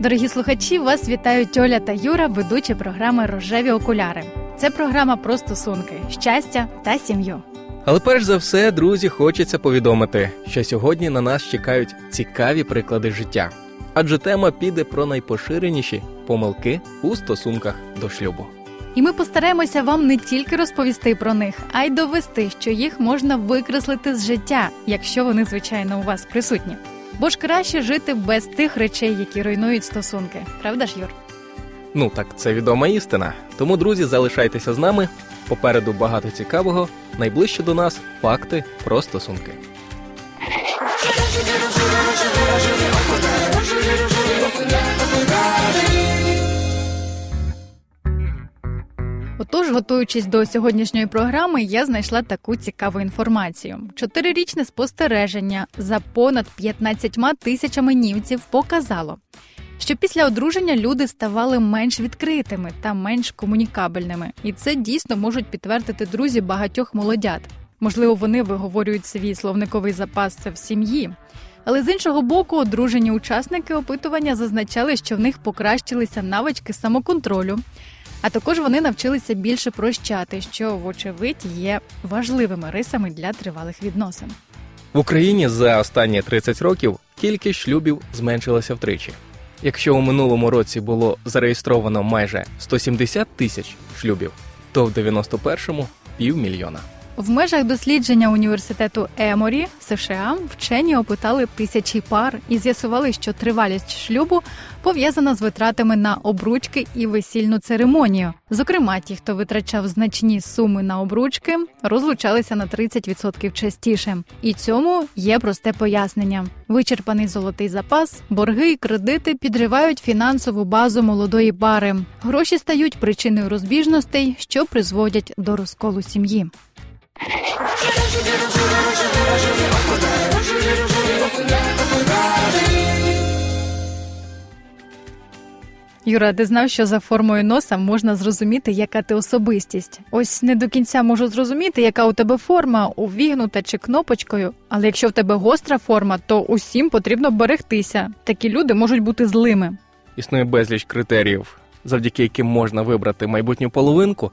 Дорогі слухачі, вас вітають Оля та Юра, ведучі програми Рожеві окуляри. Це програма про стосунки, щастя та сім'ю. Але перш за все, друзі, хочеться повідомити, що сьогодні на нас чекають цікаві приклади життя, адже тема піде про найпоширеніші помилки у стосунках до шлюбу. І ми постараємося вам не тільки розповісти про них, а й довести, що їх можна викреслити з життя, якщо вони, звичайно, у вас присутні. Бо ж краще жити без тих речей, які руйнують стосунки. Правда ж, Юр? Ну так це відома істина. Тому, друзі, залишайтеся з нами. Попереду багато цікавого. Найближче до нас факти про стосунки. Готуючись до сьогоднішньої програми, я знайшла таку цікаву інформацію. Чотирирічне спостереження за понад 15 тисячами німців показало, що після одруження люди ставали менш відкритими та менш комунікабельними, і це дійсно можуть підтвердити друзі багатьох молодят. Можливо, вони виговорюють свій словниковий запас в сім'ї. Але з іншого боку, одружені учасники опитування зазначали, що в них покращилися навички самоконтролю. А також вони навчилися більше прощати, що, вочевидь, є важливими рисами для тривалих відносин. В Україні за останні 30 років кількість шлюбів зменшилася втричі. Якщо у минулому році було зареєстровано майже 170 тисяч шлюбів, то в 91-му – півмільйона. В межах дослідження університету Еморі США вчені опитали тисячі пар і з'ясували, що тривалість шлюбу пов'язана з витратами на обручки і весільну церемонію. Зокрема, ті, хто витрачав значні суми на обручки, розлучалися на 30% частіше. І цьому є просте пояснення: вичерпаний золотий запас, борги і кредити підривають фінансову базу молодої пари. Гроші стають причиною розбіжностей, що призводять до розколу сім'ї. Юра, ти знав, що за формою носа можна зрозуміти, яка ти особистість. Ось не до кінця можу зрозуміти, яка у тебе форма, увігнута чи кнопочкою. Але якщо в тебе гостра форма, то усім потрібно берегтися. Такі люди можуть бути злими. Існує безліч критеріїв, завдяки яким можна вибрати майбутню половинку.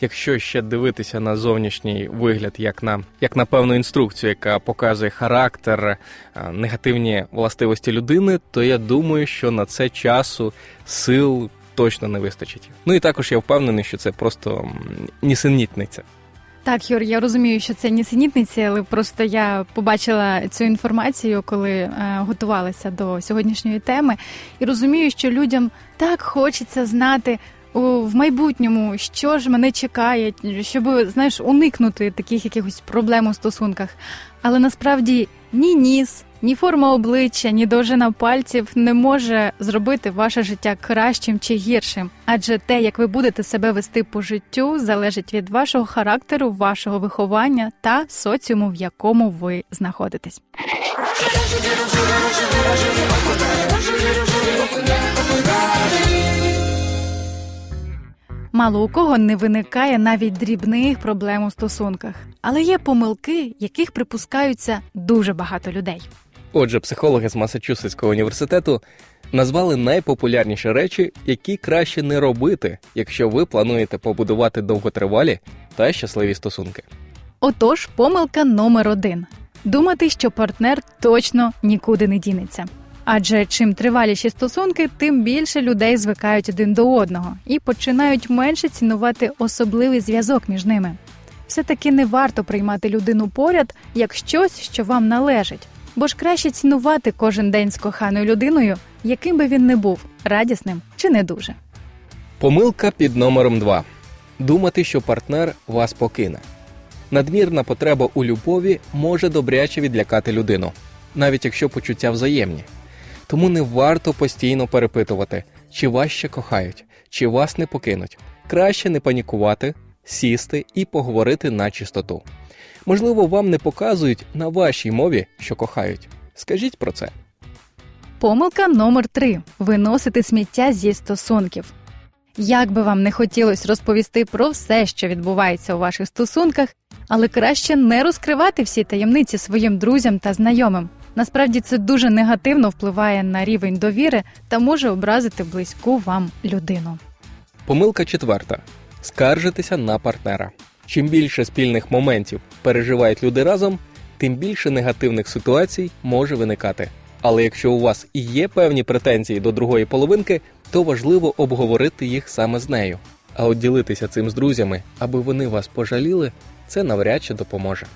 Якщо ще дивитися на зовнішній вигляд, як на як на певну інструкцію, яка показує характер, негативні властивості людини, то я думаю, що на це часу сил точно не вистачить. Ну і також я впевнений, що це просто нісенітниця. Так, Юр, я розумію, що це нісенітниці, але просто я побачила цю інформацію, коли е, готувалася до сьогоднішньої теми, і розумію, що людям так хочеться знати в майбутньому, що ж мене чекає, щоб знаєш, уникнути таких якихось проблем у стосунках. Але насправді ні ніс, ні форма обличчя, ні довжина пальців не може зробити ваше життя кращим чи гіршим, адже те, як ви будете себе вести по життю, залежить від вашого характеру, вашого виховання та соціуму, в якому ви знаходитесь. Мало у кого не виникає навіть дрібних проблем у стосунках, але є помилки, яких припускаються дуже багато людей. Отже, психологи з Масачусетського університету назвали найпопулярніші речі, які краще не робити, якщо ви плануєте побудувати довготривалі та щасливі стосунки. Отож, помилка номер один: думати, що партнер точно нікуди не дінеться. Адже чим триваліші стосунки, тим більше людей звикають один до одного і починають менше цінувати особливий зв'язок між ними. Все таки не варто приймати людину поряд як щось, що вам належить, бо ж краще цінувати кожен день з коханою людиною, яким би він не був радісним чи не дуже. Помилка під номером 2. думати, що партнер вас покине. Надмірна потреба у любові може добряче відлякати людину, навіть якщо почуття взаємні. Тому не варто постійно перепитувати, чи вас ще кохають, чи вас не покинуть. Краще не панікувати, сісти і поговорити на чистоту. Можливо, вам не показують на вашій мові, що кохають. Скажіть про це. Помилка номер 3 виносити сміття зі стосунків. Як би вам не хотілося розповісти про все, що відбувається у ваших стосунках, але краще не розкривати всі таємниці своїм друзям та знайомим. Насправді це дуже негативно впливає на рівень довіри та може образити близьку вам людину. Помилка четверта: скаржитися на партнера. Чим більше спільних моментів переживають люди разом, тим більше негативних ситуацій може виникати. Але якщо у вас і є певні претензії до другої половинки, то важливо обговорити їх саме з нею. А от ділитися цим з друзями, аби вони вас пожаліли, це навряд чи допоможе.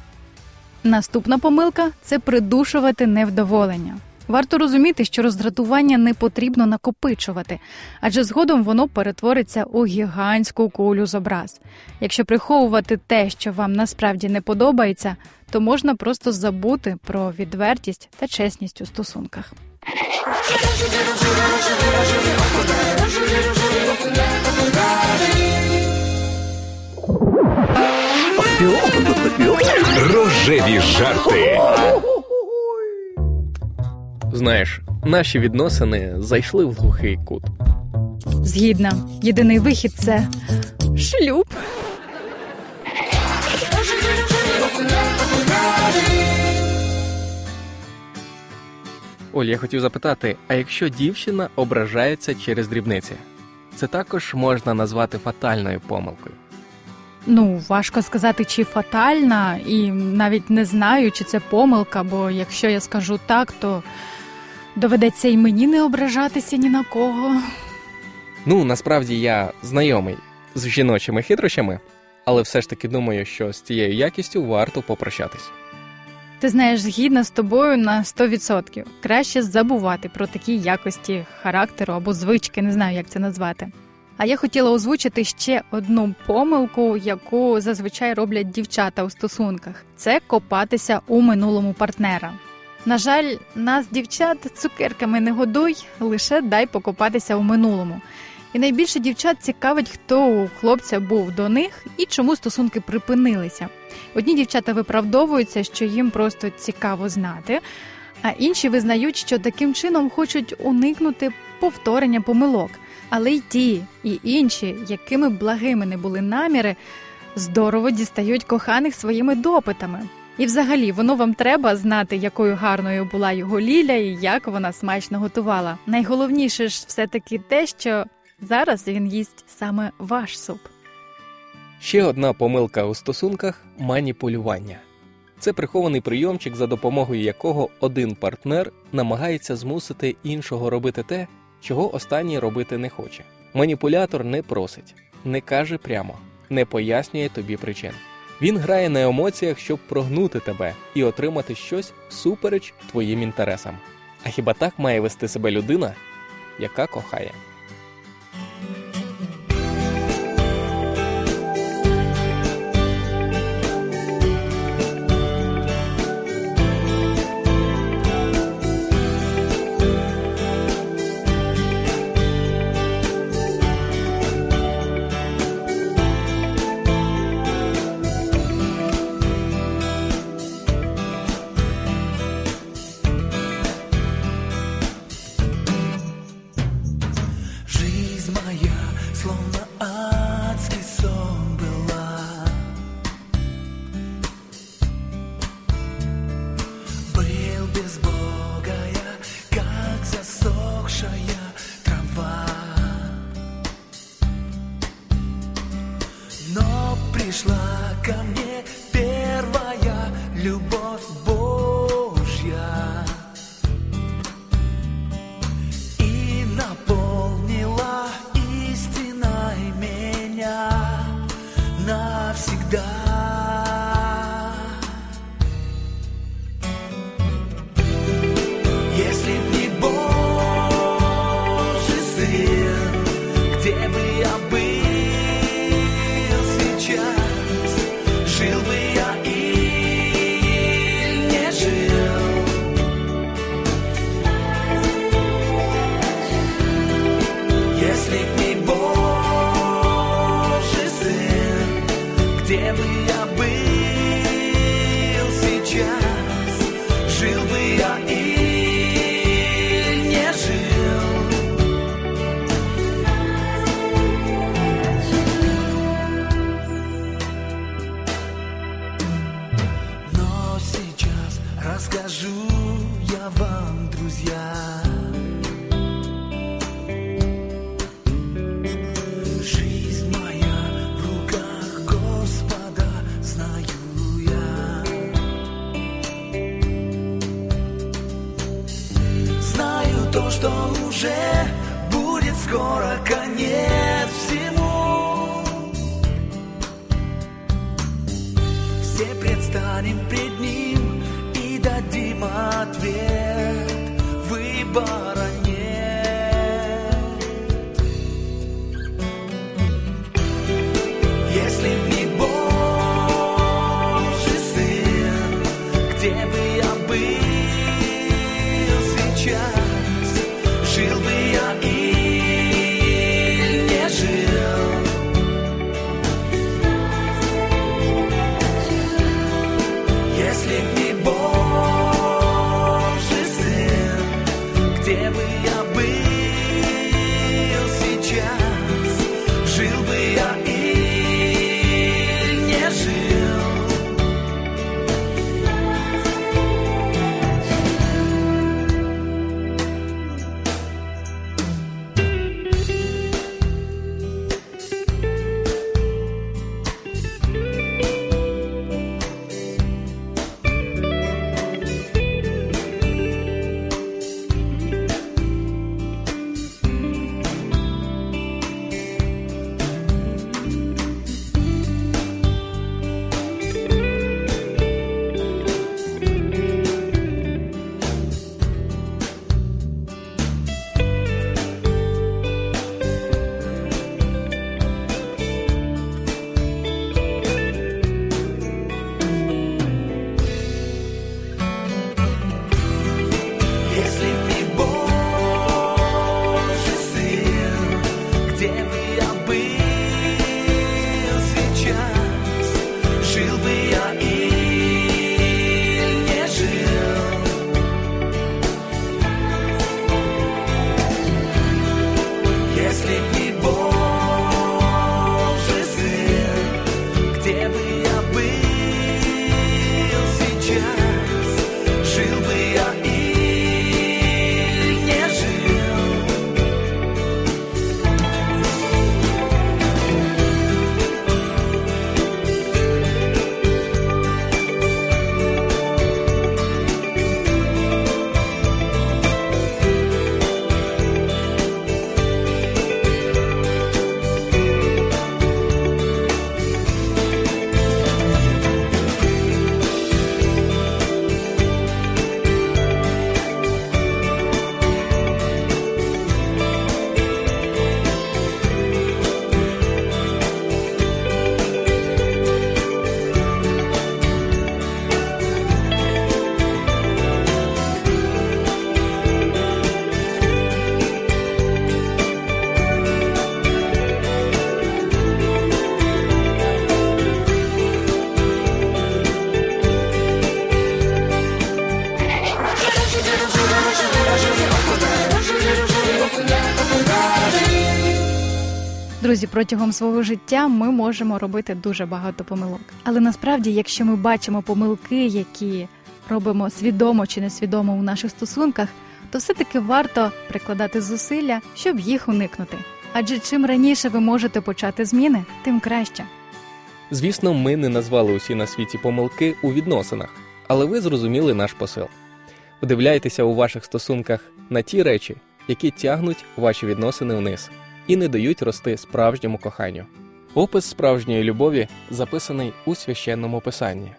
Наступна помилка це придушувати невдоволення. Варто розуміти, що роздратування не потрібно накопичувати, адже згодом воно перетвориться у гігантську кулю з образ. Якщо приховувати те, що вам насправді не подобається, то можна просто забути про відвертість та чесність у стосунках. Рожеві жарти. Знаєш, наші відносини зайшли в глухий кут. Згідна, єдиний вихід це шлюб. Оль, я хотів запитати: а якщо дівчина ображається через дрібниці, це також можна назвати фатальною помилкою. Ну, важко сказати, чи фатальна, і навіть не знаю, чи це помилка, бо якщо я скажу так, то доведеться і мені не ображатися ні на кого. Ну, насправді я знайомий з жіночими хитрощами, але все ж таки думаю, що з цією якістю варто попрощатись. Ти знаєш, згідна з тобою на 100%. Краще забувати про такі якості характеру або звички, не знаю, як це назвати. А я хотіла озвучити ще одну помилку, яку зазвичай роблять дівчата у стосунках: це копатися у минулому партнера. На жаль, нас, дівчат, цукерками не годуй, лише дай покопатися у минулому. І найбільше дівчат цікавить, хто у хлопця був до них і чому стосунки припинилися. Одні дівчата виправдовуються, що їм просто цікаво знати, а інші визнають, що таким чином хочуть уникнути повторення помилок. Але й ті, і інші, якими б благими не були наміри, здорово дістають коханих своїми допитами. І, взагалі, воно вам треба знати, якою гарною була його Ліля і як вона смачно готувала. Найголовніше ж все таки те, що зараз він їсть саме ваш суп. Ще одна помилка у стосунках маніпулювання. Це прихований прийомчик, за допомогою якого один партнер намагається змусити іншого робити те, чого останній робити не хоче. Маніпулятор не просить, не каже прямо, не пояснює тобі причин. Він грає на емоціях, щоб прогнути тебе і отримати щось супереч твоїм інтересам. А хіба так має вести себе людина, яка кохає? 家。Что уже будет скоро конец всему. Все предстанем пред ним и дадим ответ. Выбора нет. Если б Друзі, протягом свого життя ми можемо робити дуже багато помилок. Але насправді, якщо ми бачимо помилки, які робимо свідомо чи несвідомо у наших стосунках, то все-таки варто прикладати зусилля, щоб їх уникнути. Адже чим раніше ви можете почати зміни, тим краще. Звісно, ми не назвали усі на світі помилки у відносинах, але ви зрозуміли наш посил. Вдивляйтеся у ваших стосунках на ті речі, які тягнуть ваші відносини вниз і не дають рости справжньому коханню. Опис справжньої любові записаний у священному писанні.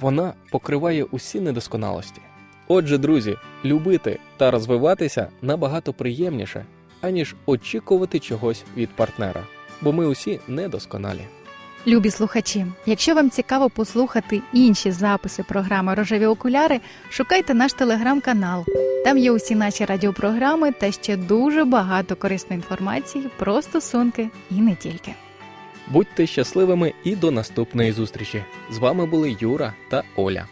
Вона покриває усі недосконалості. Отже, друзі, любити та розвиватися набагато приємніше, аніж очікувати чогось від партнера, бо ми усі недосконалі. Любі слухачі, якщо вам цікаво послухати інші записи програми Рожеві окуляри, шукайте наш телеграм-канал. Там є усі наші радіопрограми та ще дуже багато корисної інформації про стосунки і не тільки. Будьте щасливими і до наступної зустрічі. З вами були Юра та Оля.